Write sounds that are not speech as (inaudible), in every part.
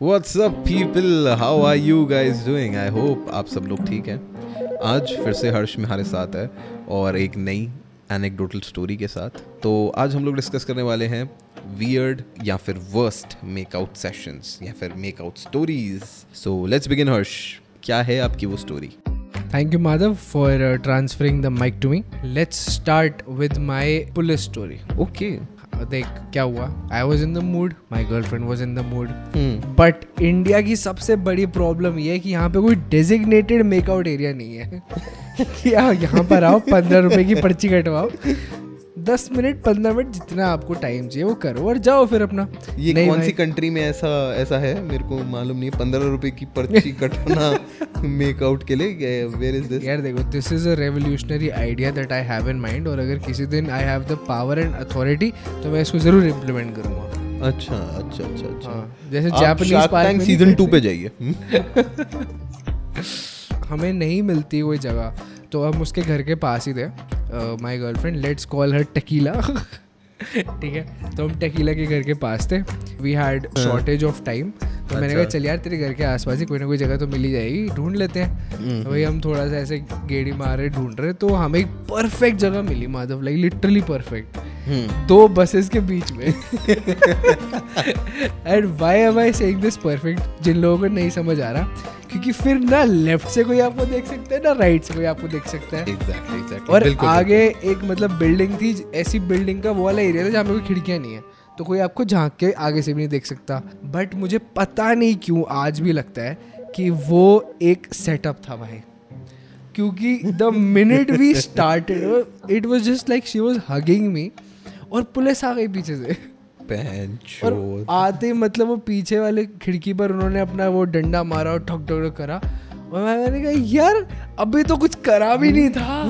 What's up people? How are you guys doing? I hope आप सब लोग ठीक हैं आज फिर से हर्ष हमारे साथ है और एक नई एनेक्डोटल स्टोरी के साथ तो आज हम लोग डिस्कस करने वाले हैं वियर्ड या फिर वर्स्ट मेकआउट सेशंस या फिर make out stories so let's begin Harsh क्या है आपकी वो story thank you Madhav for transferring the mic to me. Let's start with my police story. Okay देख क्या हुआ? I was in the mood my girl friend was in the mood but India की सबसे बड़ी problem ये है कि यहाँ पे कोई डेजिग्नेटेड मेकआउट एरिया नहीं है। (laughs) कि यहाँ पर आओ पंद्रह रुपए की पर्ची कटवाओ। दस मिनट पंद्रह मिनट जितना आपको टाइम चाहिए वो करो और जाओ फिर अपना। ये कौन सी कंट्री में ऐसा ऐसा है? मेरे को मालूम नहीं पंद्रह रुपए की पर्ची (laughs) कटवाना मेकआउट के लिए? वेयर इज़ दिस यार देखो this is a revolutionary idea that I have in mind और अगर किसी दिन I have the power and authority तो मैं इसको ज़रूर इम्प्लीमेंट करूँगा। अच्छा अच्छा अच्छा अच्छा। हाँ, जैसे जापानीज पार्क सीज़न टू पे जाइए? (laughs) (laughs) हमें नहीं मिलती कोई जगह तो हम उसके घर के पास ही थे। My girlfriend let's call her tequila ठीक है? तो हम टकीला के घर के पास थे. We had shortage of time तो मैंने कहा अच्छा। चल यार तेरे घर के आसपास ही कोई ना कोई जगह तो मिल ही जाएगी ढूंढ लेते हैं. तो भाई हम थोड़ा सा ऐसे गेड़ी मार रहे ढूंढ रहे तो हमें एक परफेक्ट जगह मिली Madhav like literally perfect hmm. दो बसेस के बीच में. And why am I saying this perfect जिन लोगों को नहीं समझ आ रहा क्योंकि फिर ना लेफ़्ट से कोई आपको देख सकता है ना राइट से कोई आपको देख सकता है। एग्जैक्टली एग्जैक्टली और आगे एक मतलब बिल्डिंग थी ऐसी बिल्डिंग का वो वाला एरिया था जहाँ पे कोई खिड़कियाँ नहीं है। तो कोई आपको झाँक के आगे से भी नहीं देख सकता। बट मुझे पता नहीं क्यों आज भी लगता है कि वो एक सेटअप था भाई। क्योंकि the minute we started it was just like she was hugging me और पुलिस आ गई पीछे से। और आते ही मतलब वो पीछे वाले खिड़की पर उन्होंने अपना वो डंडा मारा और ठक ठक करा। और मैंने कहा यार अभी तो कुछ करा भी नहीं था।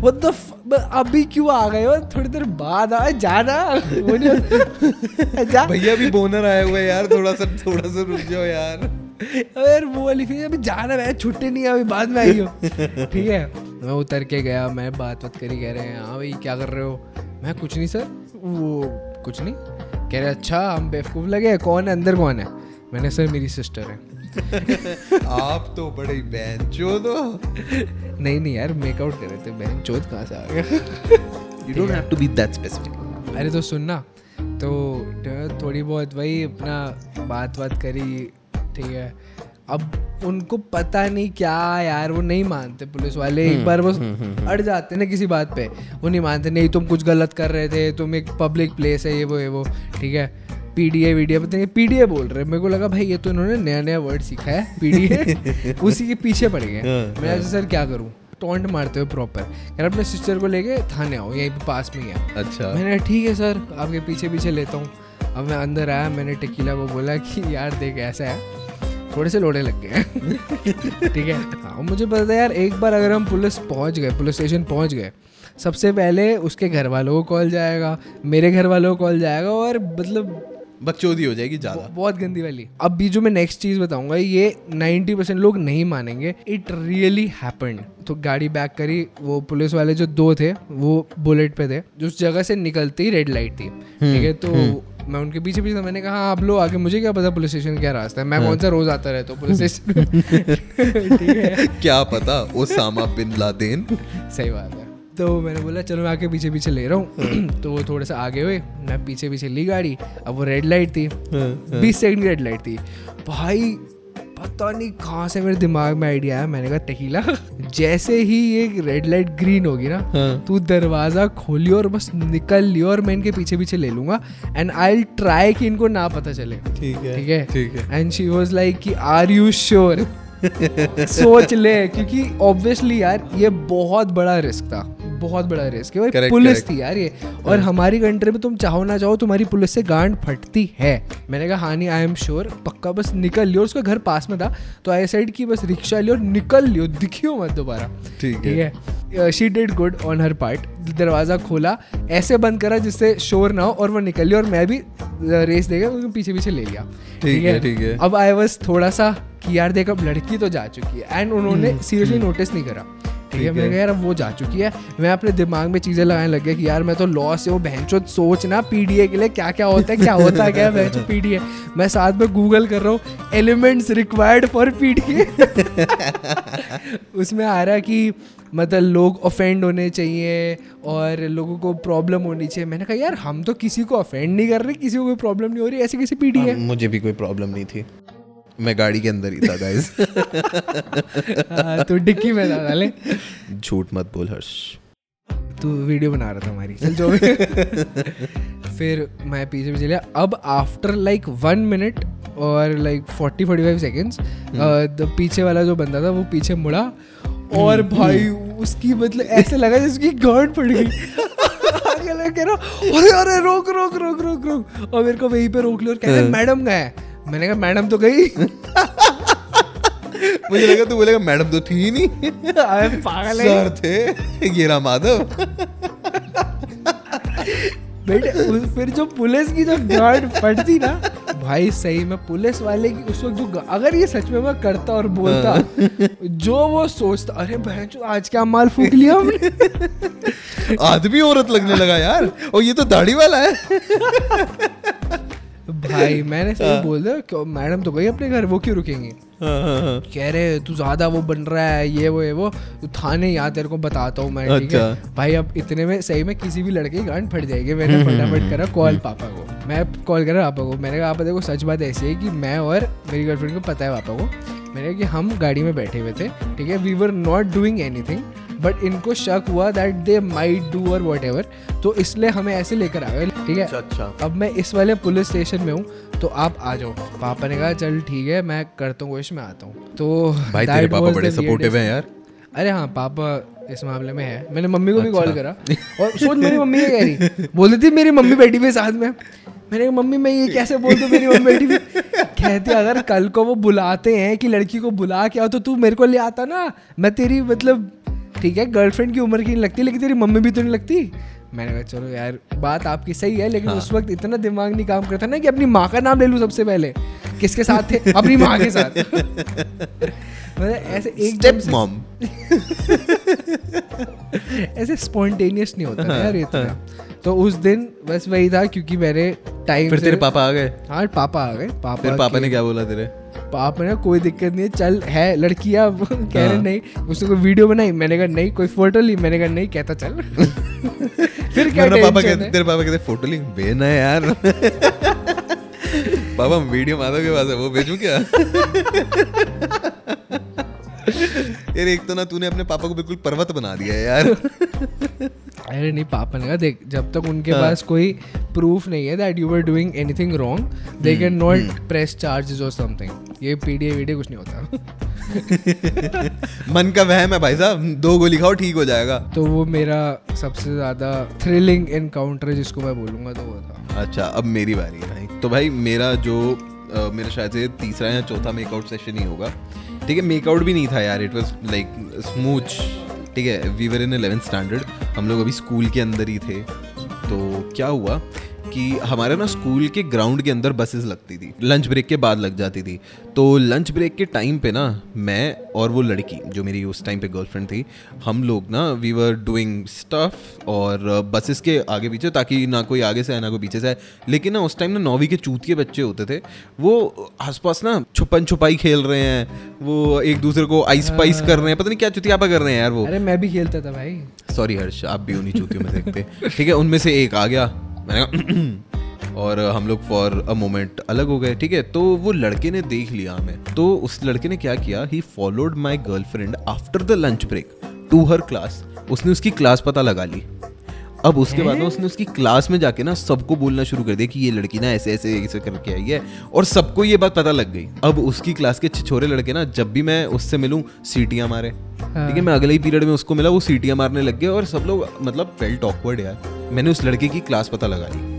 वो तो अभी क्यों आ गए हो? थोड़ी देर बाद आ जाना। (laughs) जा। भैया भी बोनर आए हुए यार थोड़ा सा थोड़ा सा रुक जाओ यार। यार वो वाली फ़ीस अभी जाना है छुट्टी नहीं है अभी बाद में आई हो। ठीक है। मैं उतर के गया मैं बात बात करी कह रहे हैं हाँ भाई क्या कर रहे हो? मैं कुछ नहीं सर। वो कुछ नहीं। कह रहे अच्छा हम बेवकूफ़ लगे कौन है अंदर कौन है? मैंने सर मेरी सिस्टर है. (laughs) आप तो बड़े बहन चो दो नहीं नहीं यार मेकआउट कर रहे थे बहन चौथ कहाँ से आ गया you don't have to be that specific अरे तो सुनना तो थोड़ी बहुत वही अपना बात बात करी ठीक है। अब उनको पता नहीं क्या यार वो नहीं मानते पुलिस वाले। एक बार वो अड़ जाते ना किसी बात पे। वो नहीं मानते नहीं तुम कुछ गलत कर रहे थे तुम एक पब्लिक प्लेस है ये वो ये वो ठीक है? पीडीए वीडियो पता नहीं पीडीए बोल रहे मेरे को लगा भाई ये तो इन्होंने नया नया वर्ड सीखा है पीडीए (laughs) उसी के पीछे पड़ गए हाँ, मैं ऐसे सर क्या करूँ? टोंट मारते हुए प्रॉपर यार अपने सिस्टर को लेके थाने आओ यहीं पे पास में ही है। अच्छा। मैंने ठीक है सर आपके पीछे पीछे लेता हूँ। अब मैं अंदर आया मैंने टेकीला को बोला कि यार देख ऐसा है। थोड़े से लोड़े लग गए। ठीक है? हाँ मुझे पता था यार एक बार अगर हम पुलिस पहुँच गए पुलिस स्टेशन पहुँच गए सबसे पहले उसके घर वालों को कॉल जाएगा मेरे घर वालों को कॉल जाएगा और मतलब बकचोदी हो जाएगी ज़्यादा। बहुत गंदी वाली। अब भी जो मैं नेक्स्ट चीज़ बताऊँगा ये 90% परसेंट लोग नहीं मानेंगे। इट रियली हैपेंड तो गाड़ी बैक करी वो पुलिस वाले जो दो थे वो बुलेट पे थे जो उस जगह से निकलती ही रेड लाइट थी। ठीक है? तो मैं उनके पीछे पीछे मैंने कहा "हाँ, आप लोग आगे मुझे क्या पता पुलिस स्टेशन क्या रास्ता है? मैं कौन सा रोज आता रहता हूँ पुलिस (laughs) स्टेशन क्या पता ओसामा बिन लादेन। सही बात है। तो मैंने बोला चलो मैं आके पीछे पीछे ले रहा हूँ। (clears throat) तो वो थोड़े सा आगे हुए मैं पीछे पीछे ली गाड़ी। अब वो रेड लाइट थी। बीस सेकंड की रेड लाइट थी। भाई पता नहीं कहाँ से मेरे दिमाग में आइडिया आया मैंने कहा टकीला जैसे ही ये रेड लाइट ग्रीन होगी ना हाँ। तू दरवाज़ा खोलियो और बस निकल लियो और मैं इनके पीछे पीछे ले लूँगा एंड आई ट्राई कि इनको ना पता चले। ठीक है ठीक है? ठीक है। एंड शी वॉज़ लाइक कि आर यू श्योर सोच ले क्योंकि ऑब्वियसली यार ये बहुत बड़ा रिस्क था। बहुत बड़ा रिस्क है। भाई Correct, पुलिस correct. थी यार ये। और हमारी कंट्री में तुम चाहो ना चाहो तुम्हारी पुलिस से गांड फटती है। मैंने कहा हाँ नहीं आई एम श्योर पक्का बस निकल लियो उसका घर पास में था तो आई साइड की बस रिक्शा लियो निकल लियो दिखियो मत दोबारा। ठीक है। She did good on her part दरवाज़ा खोला ऐसे बंद करा जिससे शोर ना हो और वो निकल लिया और मैं भी रेस देकर उनके पीछे पीछे ले लिया। ठीक है, ठीक है। अब आई बस थोड़ा सा कि यार देख अब लड़की तो जा चुकी है। एंड उन्होंने सीरियसली नोटिस नहीं करा। ठीक है। कहा यार वो जा चुकी है। मैं अपने दिमाग में चीज़ें लगाने लग गया कि यार मैं तो लॉस है वो बहन सोचना पीडीए के लिए क्या क्या होता है क्या होता है क्या बहन पीडीए मैं साथ में गूगल कर रहा हूँ एलिमेंट्स रिक्वायर्ड फॉर पीडीए उसमें आ रहा है कि मतलब लोग ऑफेंड होने चाहिए और लोगों को प्रॉब्लम होनी चाहिए। मैंने कहा यार हम तो किसी को ऑफेंड नहीं कर रहे किसी को कोई प्रॉब्लम नहीं हो रही ऐसी किसी पीढ़ी है मुझे भी कोई प्रॉब्लम नहीं थी। मैं गाड़ी के अंदर ही था गाइस (laughs) तो डिक्की में था डाले झूठ मत बोल हर्ष. तू वीडियो बना रहा था हमारी चल जो भी. (laughs) फिर मैं पीछे पीछे लिया. अब आफ्टर लाइक वन मिनट और like forty forty five seconds पीछे वाला जो बंदा था वो पीछे मुड़ा. और हम्म। भाई उसकी मतलब ऐसे लगा जैसे उसकी गांड पड़ गई. (laughs) आगे कह रहा अरे अरे रोक रोक रोक रोक रोक. और मेरे को वहीं पे रोक लिया और कह रहे हाँ। मैडम गए. मैंने कहा मैडम तो गई. (laughs) मुझे लगा तू बोलेगा मैडम तो थी ही नहीं (laughs) पागल सर थे गिरा माधव। बेटे फिर जो पुलिस की जो गार्ड पड़ती ना भाई सही में पुलिस वाले की उस वक्त जो अगर ये सच में मैं करता और बोलता हाँ। जो वो सोचता अरे बहन जो आज क्या माल फूक लिया हमने? (laughs) आदमी औरत लगने लगा यार। और ये तो दाढ़ी वाला है। भाई मैंने सही हाँ। बोल दिया मैडम तो गई अपने घर वो क्यों रुकेंगे हाँ, कह रहे तू ज़्यादा वो बन रहा है ये वो ये वो थाने यहाँ तेरे को बताता हूँ मैं ठीक अच्छा। है। भाई अब इतने में सही में किसी भी लड़के की गांड फट जाएगी मैंने फटाफट करा कॉल (laughs) पापा को मैं कॉल करा पापा को मैंने कहा पापा देखो सच बात ऐसी है कि मैं और मेरी गर्लफ्रेंड को पता है पापा को मैंने कहा कि हम गाड़ी में बैठे हुए थे ठीक है we were not doing anything but इनको शक हुआ दैट दे माइट डू और वट एवर तो इसलिए हमें ऐसे लेकर आ गए ठीक है? अच्छा, अच्छा। अब मैं इस वाले पुलिस स्टेशन में हूँ तो आप आ जाओ। पापा ने कहा चल ठीक है मैं करता हूँ कोशिश में आता हूँ। तो भाई तेरे पापा बड़े सपोर्टिव हैं यार। अरे हाँ पापा इस मामले में है। मैंने मम्मी को भी कॉल अच्छा। करा। और सोच मेरी मम्मी ये कह रही? बोल थी मेरी मम्मी बैठी हुई साथ में। मैंने कहा मम्मी मैं ये कैसे बोल दूँ मेरी मम्मी बैठी हुई कहती अगर कल को वो बुलाते हैं कि लड़की को बुला के आओ तो तू मेरे को ले आता ना। मैं तेरी मतलब ठीक है गर्लफ्रेंड की उम्र की नहीं लगती लेकिन तेरी मम्मी भी तो नहीं लगती। मैंने कहा चलो यार बात आपकी सही है लेकिन हाँ। उस वक्त इतना दिमाग नहीं काम करता ना कि अपनी माँ का नाम ले लूँ सबसे पहले। किसके साथ थे? अपनी माँ के साथ। (laughs) मतलब ऐसे एक स्टेप मॉम (laughs) ऐसे स्पॉन्टेनियस नहीं होता यार इतना हाँ। तो उस दिन बस वही था क्योंकि मैंने टाइम फिर तेरे पापा आ गए? हाँ पापा आ गए। पापा फिर पापा ने क्या बोला तेरे? पाप ने कोई दिक्कत नहीं है चल है लड़कियाँ (laughs) कह रहे हाँ। नहीं उसने कोई वीडियो बनाई? मैंने कहा नहीं कोई फ़ोटो ली? मैंने कहा नहीं कहता चल. (laughs) फिर क्या पापा कहते तेरे पापा कहते फ़ोटो ली? बेना है यार. (laughs) पापा वीडियो माधव के पास है वो भेजू क्या? यार एक तो ना तूने अपने पापा को बिल्कुल पर्वत बना दिया है यार। अरे नहीं पापा ने कहा देख जब तक उनके हाँ. पास कोई प्रूफ नहीं है that you were doing anything wrong they can not press charges और समथिंग ये पीडीए वीडियो कुछ नहीं होता। (laughs) मन का वहम है भाई साहब दो गोली खाओ ठीक हो जाएगा। तो वो मेरा सबसे ज़्यादा थ्रिलिंग एनकाउंटर जिसको मैं बोलूँगा तो वो था। अच्छा अब मेरी बारी है भाई। तो भाई मेरा जो आ, मेरा शायद से तीसरा या चौथा मेकआउट सेशन ही होगा। ठीक है मेकआउट भी नहीं था यार इट वॉज़ लाइक स्मूच ठीक है we were in eleventh standard हम लोग अभी स्कूल के अंदर ही थे तो क्या हुआ? कि हमारे ना स्कूल के ग्राउंड के अंदर बसेस लगती थी। लंच ब्रेक के बाद लग जाती थी। तो लंच ब्रेक के टाइम पे ना मैं और वो लड़की जो मेरी उस टाइम पे गर्लफ्रेंड थी हम लोग ना वी वर डूइंग स्टफ़ और बसेस के आगे पीछे ताकि ना कोई आगे से आए ना कोई पीछे से आए। लेकिन ना उस टाइम ना नौवीं के चूत के बच्चे होते थे। वो आसपास ना छुपन छुपाई खेल रहे हैं वो एक दूसरे को आइस पाइस कर रहे हैं। पता नहीं क्या चुतियापा कर रहे हैं यार वो। अरे मैं भी खेलता था भाई। सॉरी हर्ष आप भी उन्हीं चूतियों में देखते। ठीक है उनमें से एक आ गया। मैंने कहा और हम लोग फॉर अ मोमेंट अलग हो गए ठीक है? तो वो लड़के ने देख लिया हमें। तो उस लड़के ने क्या किया? He followed my girlfriend after the lunch break to her class उसने उसकी क्लास पता लगा ली। अब उसके बाद ना उसने उसकी क्लास में जाके ना सबको बोलना शुरू कर दिया कि ये लड़की ना ऐसे ऐसे ऐसे करके आई है और सबको ये बात पता लग गई। अब उसकी क्लास के छोरे लड़के ना जब भी मैं उससे मिलूं सीटियाँ मारे। ठीक है, मैं अगले ही पीरियड में उसको मिला, वो सीटियाँ मारने लग गए और सब लोग मतलब फेल्ट ऑकवर्ड यार। मैंने उस लड़के की क्लास पता लगाई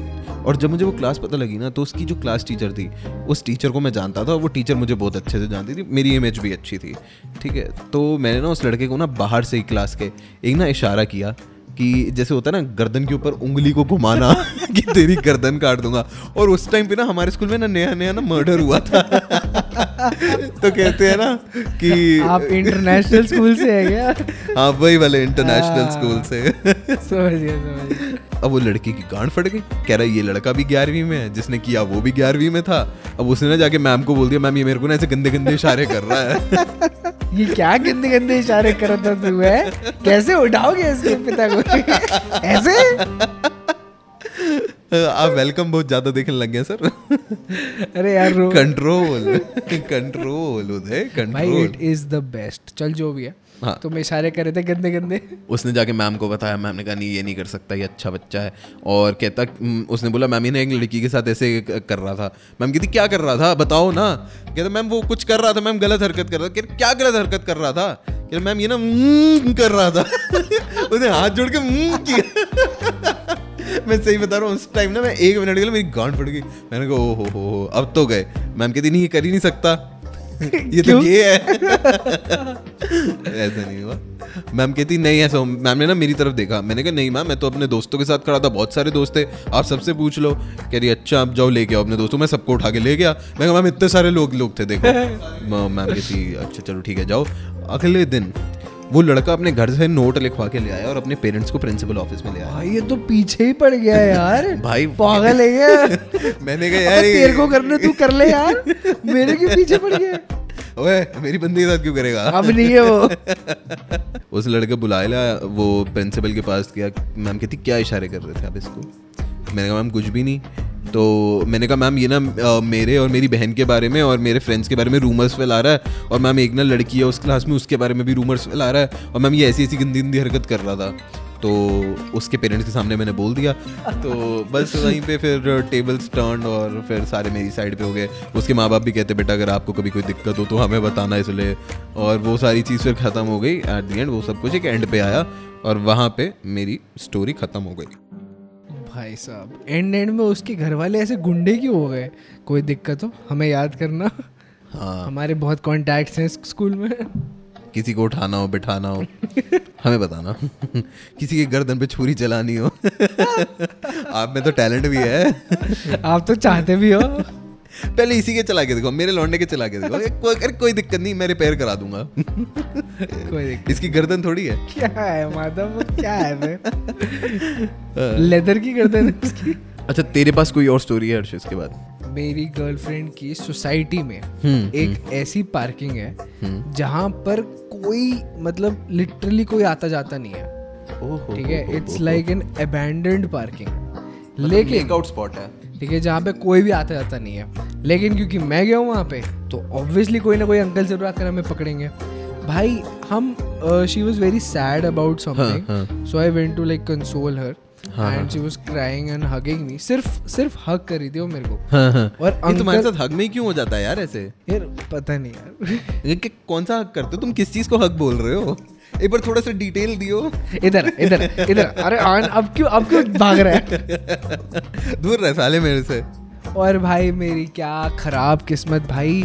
और जब मुझे वो क्लास पता लगी ना तो उसकी जो क्लास टीचर थी, उस टीचर को मैं जानता था, वो टीचर मुझे बहुत अच्छे से जानती थी, मेरी इमेज भी अच्छी थी। ठीक है तो मैंने ना उस लड़के को ना बाहर से ही क्लास के एक ना इशारा किया कि जैसे होता है ना, गर्दन के ऊपर उंगली को घुमाना (laughs) कि तेरी गर्दन काट दूँगा। और उस टाइम पे ना हमारे स्कूल में ना नया नया ना मर्डर हुआ था। (laughs) तो कहते हैं ना कि आप इंटरनेशनल स्कूल से है क्या? हाँ वही वाले इंटरनेशनल हाँ। स्कूल से। समझ गया समझ गया। अब वो लड़की की गांड फट गई। कह रहा है ये लड़का भी ग्यारहवीं में है जिसने किया वो भी ग्यारहवीं में था। अब उसने ना जाके मैम को बोल दिया मैम ये मेरे को ना ऐसे गंदे गंदे इशारे कर रहा है। (laughs) ये क्या गंदे गंदे इशारे कर रहा था तू है? कैसे उठाओगे इसके पिता को? (laughs) ऐसे? आप वेलकम बहुत ज़्यादा देखने लग गए सर अरे यार control control Uday control it is the best चल जो भी है। हाँ। तुम इशारे कर रहे थे गंदे गंदे उसने जाके मैम को बताया मैम ने कहा नहीं ये नहीं कर सकता ये अच्छा बच्चा है। और कहता उसने बोला मैम ये ना एक लड़की के साथ ऐसे कर रहा था। मैम कहती क्या कर रहा था? बताओ ना। कहता मैम वो कुछ कर रहा था मैम गलत हरकत कर रहा था। क्या गलत हरकत कर रहा था? मैम ये ना कर रहा था। (laughs) उसने हाथ जोड़ के किया। मैं सही बता रहा हूँ उस टाइम ना मैं एक मिनट के लिए मेरी गांड फट गई। मैंने कहा ओ हो हो हो अब तो गए। मैम कहती नहीं ये कर ही नहीं सकता। (laughs) ये तो ये है। (laughs) ऐसा नहीं हुआ। मैम कहती नहीं ऐसा मैम ने ना मेरी तरफ़ देखा। मैंने कहा नहीं मैम मैं तो अपने दोस्तों के साथ खड़ा था बहुत सारे दोस्त थे आप सबसे पूछ लो। कह रही अच्छा आप जाओ लेके आओ अपने दोस्तों मैं सबको उठा के ले गया। मैं मैम इतने सारे लोग लोग थे देखो। (laughs) मैम कहती अच्छा चलो ठीक है जाओ। अगले दिन वो लड़का अपने घर से नोट लिखवा के ले आया और अपने पेरेंट्स को प्रिंसिपल ऑफ़िस में ले आया। भाई ये तो पीछे ही पड़ गया यार। (laughs) भाई पागल है क्या (laughs) मैंने कहा यार तेरे को करने तू कर ले यार। (laughs) मेरे के पीछे पड़ गया? ओए मेरी बंदी के साथ क्यों करेगा? अब नहीं है वो। उस लड़के बुलाया ला वो प्रिंसिपल के पास गया। मैम कहती क्या इशारे कर रहे थे आप इसको? मैंने कहा मैम कुछ भी नहीं। तो मैंने कहा, मैम, ये ना मेरे और मेरी बहन के बारे में और मेरे फ्रेंड्स के बारे में रूमर्स फैला रहा है और मैम, एक ना लड़की है उस क्लास में, उसके बारे में भी रूमर्स फैला रहा है और मैम, ये ऐसी ऐसी गंदी गंदी हरकत कर रहा था। तो उसके पेरेंट्स के सामने मैंने बोल दिया। तो बस वहीं पे फिर टेबल्स टर्न और फिर सारे मेरी साइड पे हो गए। उसके माँ बाप भी कहते, बेटा, अगर आपको कभी कोई दिक्कत हो तो हमें बताना इसलिए। और वो सारी चीज़ फिर ख़त्म हो गई। एट दी एंड वो सब कुछ एक एंड पे आया और वहाँ पे मेरी स्टोरी ख़त्म हो गई। भाई साहब। एंड एंड में उसके घर वाले ऐसे गुंडे क्यों हो गए? कोई दिक्कत हो? हमें याद करना। हाँ। हमारे बहुत कॉन्टैक्ट्स हैं स्कूल में। किसी को उठाना हो बिठाना हो हमें बताना। किसी के गर्दन पे छुरी चलानी हो। आप में तो टैलेंट भी है। आप तो चाहते भी हो। पहले इसी के चला के देखो मेरे लौंडे के चला के देखो। अरे कोई अरे कोई दिक्कत नहीं मैं रिपेयर करा दूँगा। कोई दिक्कत इसकी गर्दन थोड़ी है। क्या है माधव? क्या है बे लेदर की गर्दन है अच्छा तेरे पास कोई और स्टोरी है हर्ष इसके बाद? मेरी गर्लफ्रेंड की सोसाइटी में हम्म, एक ऐसी पार्किंग है जहाँ पर कोई मतलब लिटरली कोई आता जाता नहीं है। ठीक है? It's like an abandoned parking लेकिन आउट स्पॉट है। ठीक है जहाँ पे कोई भी आता जाता नहीं है। लेकिन क्योंकि मैं गया हूँ वहाँ पे तो ऑब्वियसली कोई ना कोई अंकल ज़रूर आकर हमें पकड़ेंगे। भाई हम she was very sad about something so I went to like console her and she was crying and hugging me सिर्फ़ सिर्फ़ हग कर रही थी वो मेरे को। हाँ हाँ। और ये तुम्हारे साथ हग में ही क्यों हो जाता है यार ऐसे? यार पता नहीं यार। कौन सा हक करते हो? तुम किस चीज़ को हक बोल रहे हो? एक बार थोड़ा सा डिटेल दियो। इधर इधर इधर। अरे आन अब क्यों अब क्यों भाग रहा है? दूर रह साले मेरे से। और भाई मेरी क्या खराब किस्मत भाई।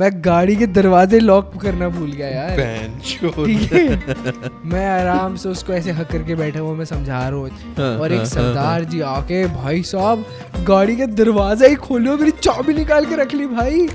मैं गाड़ी के दरवाजे लॉक करना भूल गया यार। ठीक है? मैं आराम से उसको ऐसे हक करके बैठा हुआ मैं समझा रहा हूँ। हाँ, और एक हाँ, सरदार जी आके भाई साहब गाड़ी के दरवाज़ा ही खोलो मेरी चाबी निकाल के रख ली भाई।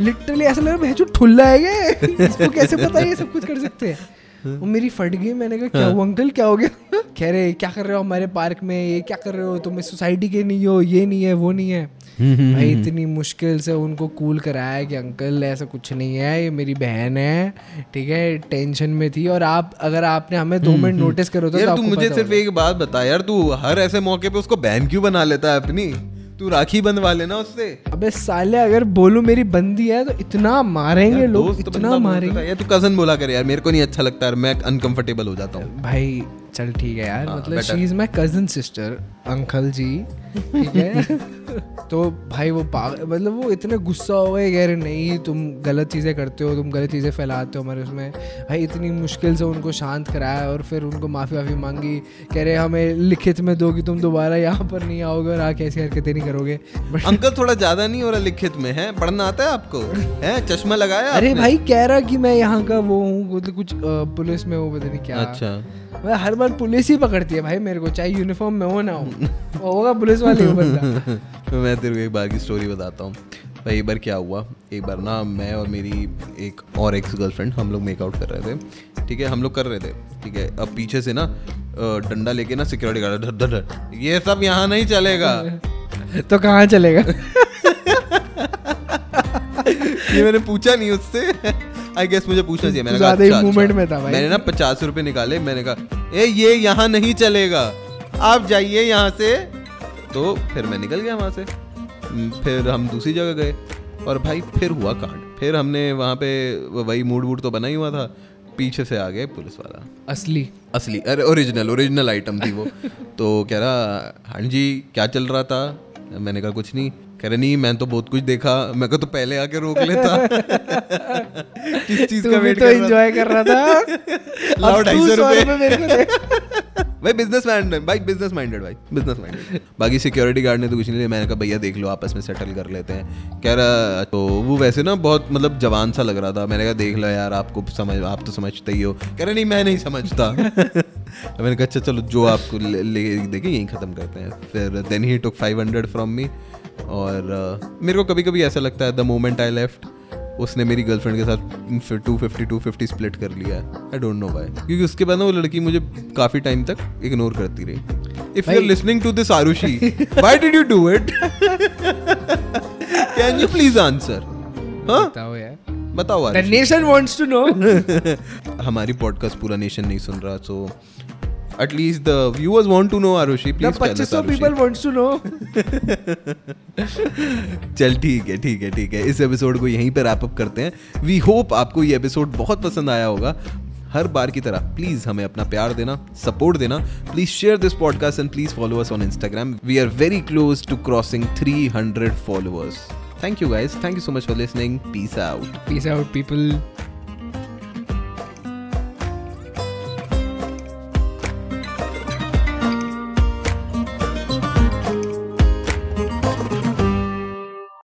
लिटरली ऐसा लग रहा है ठुल्ला है ये। इसको कैसे पता है ये सब कुछ कर सकते हैं? वो मेरी फट गई मैंने कहा क्या हुआ अंकल? क्या हो गया? (laughs) कह रहे क्या कर रहे हो? हमारे पार्क में ये क्या कर रहे हो? तुम सोसाइटी के नहीं हो ये नहीं है वो नहीं है। भाई इतनी मुश्किल से उनको कूल कराया कि अंकल ऐसा कुछ नहीं है ये मेरी बहन है ठीक है टेंशन में थी। और आप अगर आपने हमें दो मिनट नोटिस करो तो यार तू मुझे सिर्फ़ एक बात बता यार तू हर ऐसे मौके पे उसको बहन क्यों बना लेता है अपनी? तू राखी बंधवा लेना उससे। अबे साले अगर बोलू मेरी बंदी है तो इतना मारेंगे लोग इतना बंदा मारेंगे। यार तू कज़न बोला कर यार मेरे को नहीं अच्छा लगता यार मैं अनकंफर्टेबल हो जाता हूँ। भाई चल ठीक है यार हाँ, मतलब she is my cousin sister uncle ji ठीक है? (laughs) तो भाई वो पागल मतलब वो इतने गुस्सा हो गए कह रहे नहीं तुम गलत चीज़ें करते हो तुम गलत चीज़ें फैलाते हो हमारे उसमें। भाई इतनी मुश्किल से उनको शांत कराया और फिर उनको माफ़ी वाफ़ी मांगी। कह रहे हमें लिखित में दो कि तुम दोबारा यहाँ पर नहीं आओगे और आके ऐसी हरकतें नहीं करोगे? (laughs) अंकल थोड़ा ज़्यादा नहीं हो रहा लिखित में है? पढ़ना आता है आपको? है? चश्मा लगाया अरे भाई कह रहा कि मैं यहाँ का वो हूँ मतलब कुछ पुलिस में वो पता नहीं क्या। अच्छा। मैं हर बार पुलिस ही पकड़ती है भाई मेरे को चाहे यूनिफॉर्म में हो ना हो। होगा पुलिस वाले हो बंदा। (laughs) मैं तेरे को एक बार की स्टोरी बताता हूँ। भाई एक बार क्या हुआ? एक बार ना मैं और मेरी एक और एक्स गर्लफ्रेंड हम लोग मेकआउट कर रहे थे। ठीक है? हम लोग कर रहे थे। ठीक है? अब पीछे से ना डंडा लेके ना सिक्योरिटी गार्ड धर धर धर। ये सब यहाँ नहीं चलेगा। (laughs) तो कहाँ चलेगा? (laughs) ये मैंने पूछा नहीं उससे। आई गेस मुझे पूछना चाहिए। मैंने कहा ज़्यादा ही अच्छा, अच्छा। में था भाई। मैंने ना पचास रुपए निकाले मैंने कहा ए ये यहाँ नहीं चलेगा। आप जाइए यहाँ से। तो फिर मैं निकल गया वहाँ से। फिर हम दूसरी जगह गए। और भाई फिर हुआ कांड। फिर हमने वहाँ पे वही मूड वूड तो बना ही हुआ था। पीछे से आ गए पुलिस वाला। असली। असली। अरे ओरिजिनल ओरिजिनल आइटम थी वो। (laughs) तो कह रहा हाँ जी क्या चल रहा था? मैंने कहा कुछ नहीं। कह रहे नहीं मैं तो बहुत कुछ देखा मैं को तो पहले आके रोक लेता। (laughs) किस चीज़ का वेट तो कर रहा एंजॉय कर रहा था। (laughs) लाओ ढाई सौ सौ भाई बिज़नेस मैन भाई बिज़नेस माइंडेड भाई बिज़नेस माइंडेड बाकी सिक्योरिटी गार्ड ने तो कुछ नहीं लिया मैंने कहा भैया देख लो आपस में सेटल कर लेते हैं. कह रहा तो वो वैसे ना बहुत मतलब जवान सा लग रहा था. मैंने कहा देख लो यार आपको समझ आप तो समझते ही हो. कह रहे नहीं मैं नहीं समझता. मैंने कहा अच्छा चलो जो आपको ले, ले देखे यहीं ख़त्म करते हैं. फिर then he took five hundred from me और uh, मेरे को कभी कभी ऐसा लगता है द मोमेंट आई लेफ़्ट उसने मेरी गर्लफ्रेंड के साथ two fifty two fifty split कर लिया आई डोंट नो वाई क्योंकि उसके बाद ना वो लड़की मुझे काफ़ी टाइम तक इग्नोर करती रही। If you are listening to this Arushi why did you do it can you please answer हाँ बताओ यार। बताओ नेशन वांट्स टू नो हमारी पॉडकास्ट पूरा नेशन नहीं सुन रहा so the viewers want to know Arushi the please tell us 2500 people wants to know चल ठीक है ठीक है ठीक है. इस एपिसोड को यहीं पर रैप अप करते हैं. वी होप आपको ये एपिसोड बहुत पसंद आया होगा. हर बार की तरह प्लीज़ हमें अपना प्यार देना सपोर्ट देना. Please share this podcast and please follow us on Instagram we are very close to crossing 300 followers thank you guys thank you so much for listening peace out peace out people